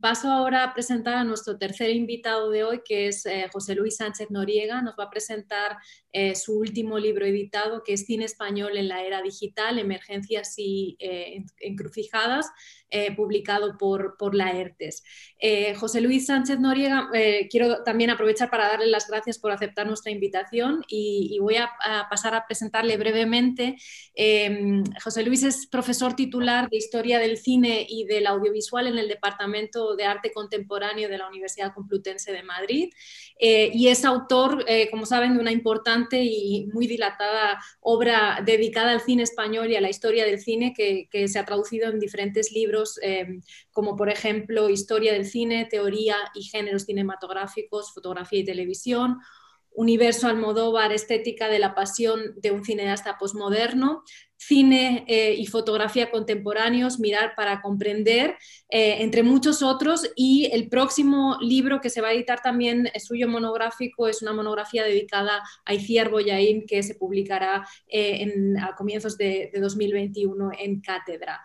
Paso ahora a presentar a nuestro tercer invitado de hoy, que es eh, José Luis Sánchez Noriega. Nos va a presentar eh, su último libro editado, que es Cine Español en la Era Digital, Emergencias y eh, Encrucijadas, publicado por, por la ERTES. José Luis Sánchez Noriega, quiero también aprovechar para darle las gracias por aceptar nuestra invitación y, voy a, a, pasar a presentarle brevemente. José Luis es profesor titular de Historia del Cine y del Audiovisual en el Departamento de Arte Contemporáneo de la Universidad Complutense de Madrid eh, y es autor, eh, como saben, de una importante y muy dilatada obra dedicada al cine español y a la historia del cine que, se ha traducido en diferentes libros, eh, como por ejemplo Historia del cine, Teoría y Géneros Cinematográficos, Fotografía y Televisión, Universo Almodóvar, Estética de la Pasión de un cineasta posmoderno, cine eh, y fotografía contemporáneos, mirar para comprender, eh, entre muchos otros. Y el próximo libro que se va a editar también es suyo monográfico, es una monografía dedicada a Iciar Boyaín que se publicará eh, a comienzos de, 2021 en Cátedra.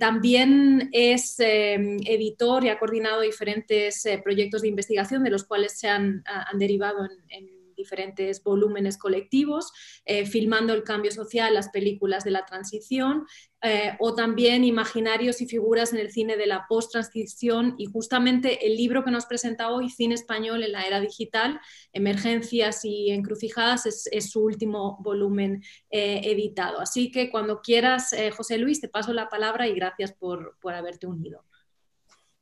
también es editor y ha coordinado diferentes proyectos de investigación de los cuales se han, derivado en diferentes volúmenes colectivos, eh, filmando el cambio social, las películas de la transición, eh, o también imaginarios y figuras en el cine de la post-transición y justamente el libro que nos presenta hoy, Cine Español en la Era Digital, Emergencias y Encrucijadas, es, su último volumen eh, editado. Así que cuando quieras, José Luis, te paso la palabra y gracias por, por haberte unido.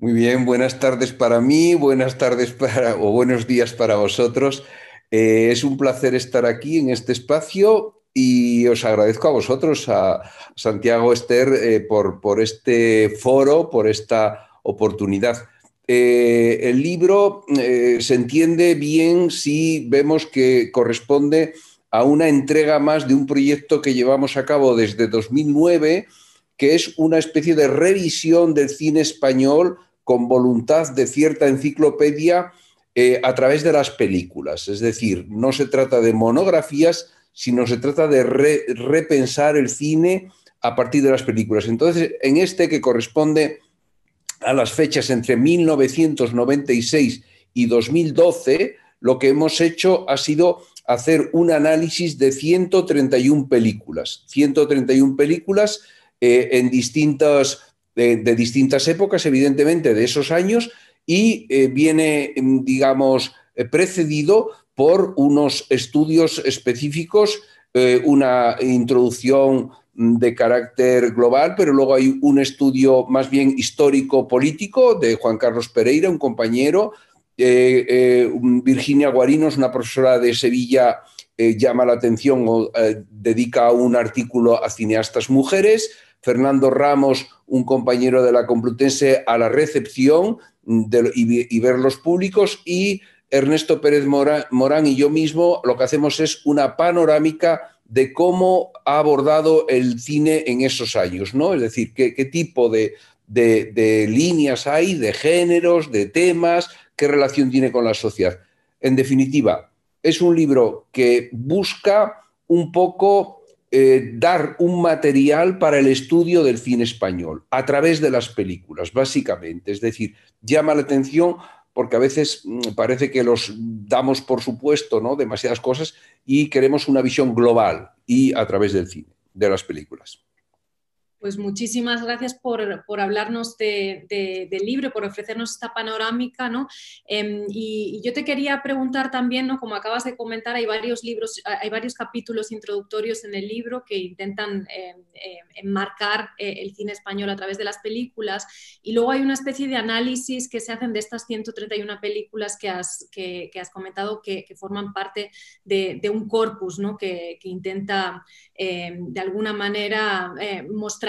Muy bien, buenas tardes para mí, buenas tardes para, o buenos días para vosotros. Eh, es un placer estar aquí en este espacio y os agradezco a vosotros, a Santiago Esther, eh, por, este foro, por esta oportunidad. Eh, el libro se entiende bien si vemos que corresponde a una entrega más de un proyecto que llevamos a cabo desde 2009, que es una especie de revisión del cine español con voluntad de cierta enciclopedia eh, a través de las películas. Es decir, no se trata de monografías, sino se trata de repensar el cine a partir de las películas. Entonces, en este que corresponde a las fechas entre 1996 y 2012, lo que hemos hecho ha sido hacer un análisis de 131 películas. 131 películas eh, en distintas, de distintas épocas, evidentemente, de esos años, y eh, viene, mm, digamos, eh, precedido por unos estudios específicos, eh, una introducción mm, de carácter global, pero luego hay un estudio más bien histórico-político de Juan Carlos Pereira, un compañero. Virginia Guarinos, una profesora de Sevilla, llama la atención o dedica un artículo a cineastas mujeres. Fernando Ramos, un compañero de la Complutense, a la recepción y, ver los públicos y Ernesto Pérez Morán, y yo mismo lo que hacemos es una panorámica de cómo ha abordado el cine en esos años, ¿no? Es decir, qué, tipo de, de, líneas hay, de géneros, de temas, qué relación tiene con la sociedad. En definitiva, es un libro que busca un poco eh, dar un material para el estudio del cine español a través de las películas, básicamente. Es decir, llama la atención porque a veces mm, parece que los damos por supuesto, ¿no? Demasiadas cosas y queremos una visión global y a través del cine, de las películas. Pues muchísimas gracias por, hablarnos del libro, por ofrecernos esta panorámica, ¿no? Em, y, yo te quería preguntar también, ¿no? Como acabas de comentar, hay varios libros, hay varios capítulos introductorios en el libro que intentan em, em, enmarcar eh, el cine español a través de las películas, y luego hay una especie de análisis que se hacen de estas 131 películas que has, que, has comentado que, forman parte de, un corpus, ¿no? Que, que intenta de alguna manera eh,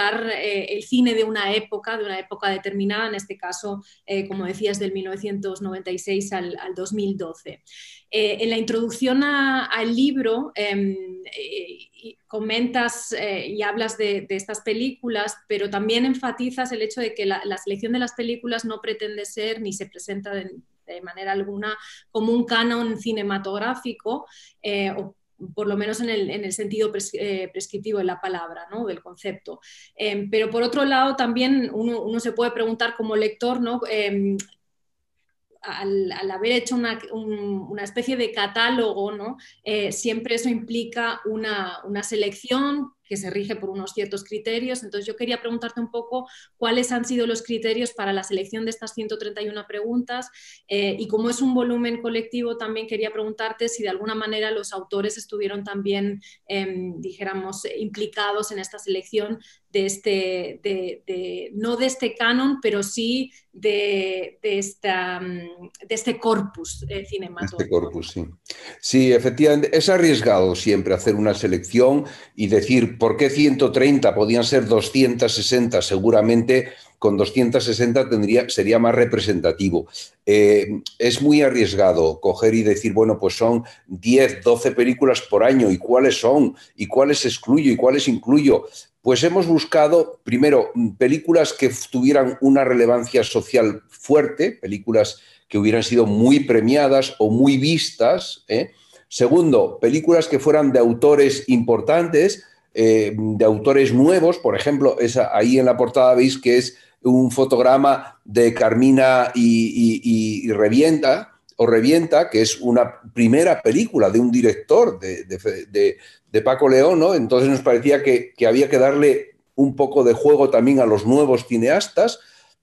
eh, el cine de una época, de una época determinada, en este caso, eh, como decías, del 1996 al, 2012. Eh, en la introducción al libro em, comentas y hablas de, estas películas, pero también enfatizas el hecho de que la, selección de las películas no pretende ser ni se presenta de, manera alguna como un canon cinematográfico o por lo menos en el, sentido eh, prescriptivo de la palabra, ¿no? del concepto. Em, pero por otro lado, también uno, se puede preguntar como lector, ¿no? Em, al, haber hecho una, especie de catálogo, ¿no? Eh, siempre eso implica una, una selección que se rige por unos ciertos criterios. Entonces yo quería preguntarte un poco cuáles han sido los criterios para la selección de estas 131 preguntas eh, y como es un volumen colectivo también quería preguntarte si de alguna manera los autores estuvieron también, em, dijéramos, implicados en esta selección de este, de, no de este canon, pero sí de, de, esta, mm, de este corpus eh, cinematográfico. Este corpus, sí. Sí, efectivamente, es arriesgado siempre hacer una selección y decir por qué 130 podían ser 260, seguramente con 260 tendría, sería más representativo. Eh, es muy arriesgado coger y decir, bueno, pues son 10, 12 películas por año, ¿y cuáles son? ¿Y cuáles excluyo? ¿Y cuáles incluyo? Pues hemos buscado, primero, películas que tuvieran una relevancia social fuerte, películas que hubieran sido muy premiadas o muy vistas. ¿eh? Segundo, películas que fueran de autores importantes, eh, de autores nuevos. Por ejemplo, esa, ahí en la portada veis que es un fotograma de Carmina y, Revienta, Revienta, que es una primera película de un director de, de Paco León, ¿no? Entonces nos parecía que, había que darle un poco de juego también a los nuevos cineastas.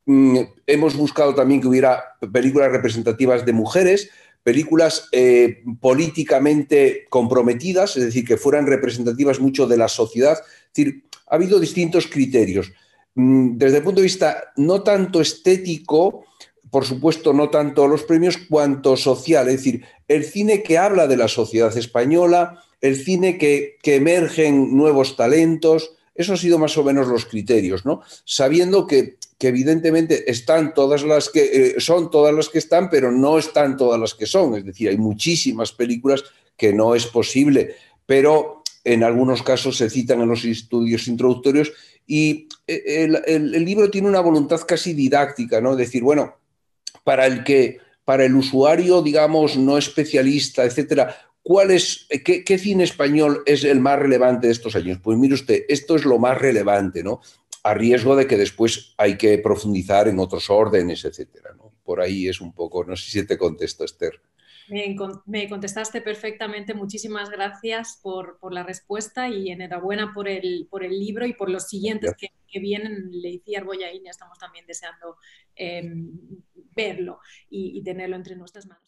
Mm, hemos buscado también que hubiera películas representativas de mujeres, películas eh, políticamente comprometidas, es decir, que fueran representativas mucho de la sociedad. Es decir, ha habido distintos criterios. Mm, desde el punto de vista no tanto estético, por supuesto, no tanto los premios, cuanto social. Es decir, el cine que habla de la sociedad española, el cine que, emergen nuevos talentos, eso han sido más o menos los criterios, ¿no? Sabiendo que, evidentemente están todas las que eh, son todas las que están, pero no están todas las que son. Es decir, hay muchísimas películas que no es posible, pero en algunos casos se citan en los estudios introductorios y eh, el, el libro tiene una voluntad casi didáctica, ¿no? Decir, bueno, para el que para el usuario, digamos, no especialista, etcétera, ¿Cuál es, qué, cine español es el más relevante de estos años? Pues mire usted, esto es lo más relevante, ¿no? A riesgo de que después hay que profundizar en otros órdenes, etcétera, ¿no? Por ahí es un poco, no sé si te contesto, Esther. Me, contestaste perfectamente. Muchísimas gracias por, la respuesta y enhorabuena por el, por el libro y por los siguientes que, vienen. Le decía Arboya y estamos también deseando em, verlo y tenerlo entre nuestras manos.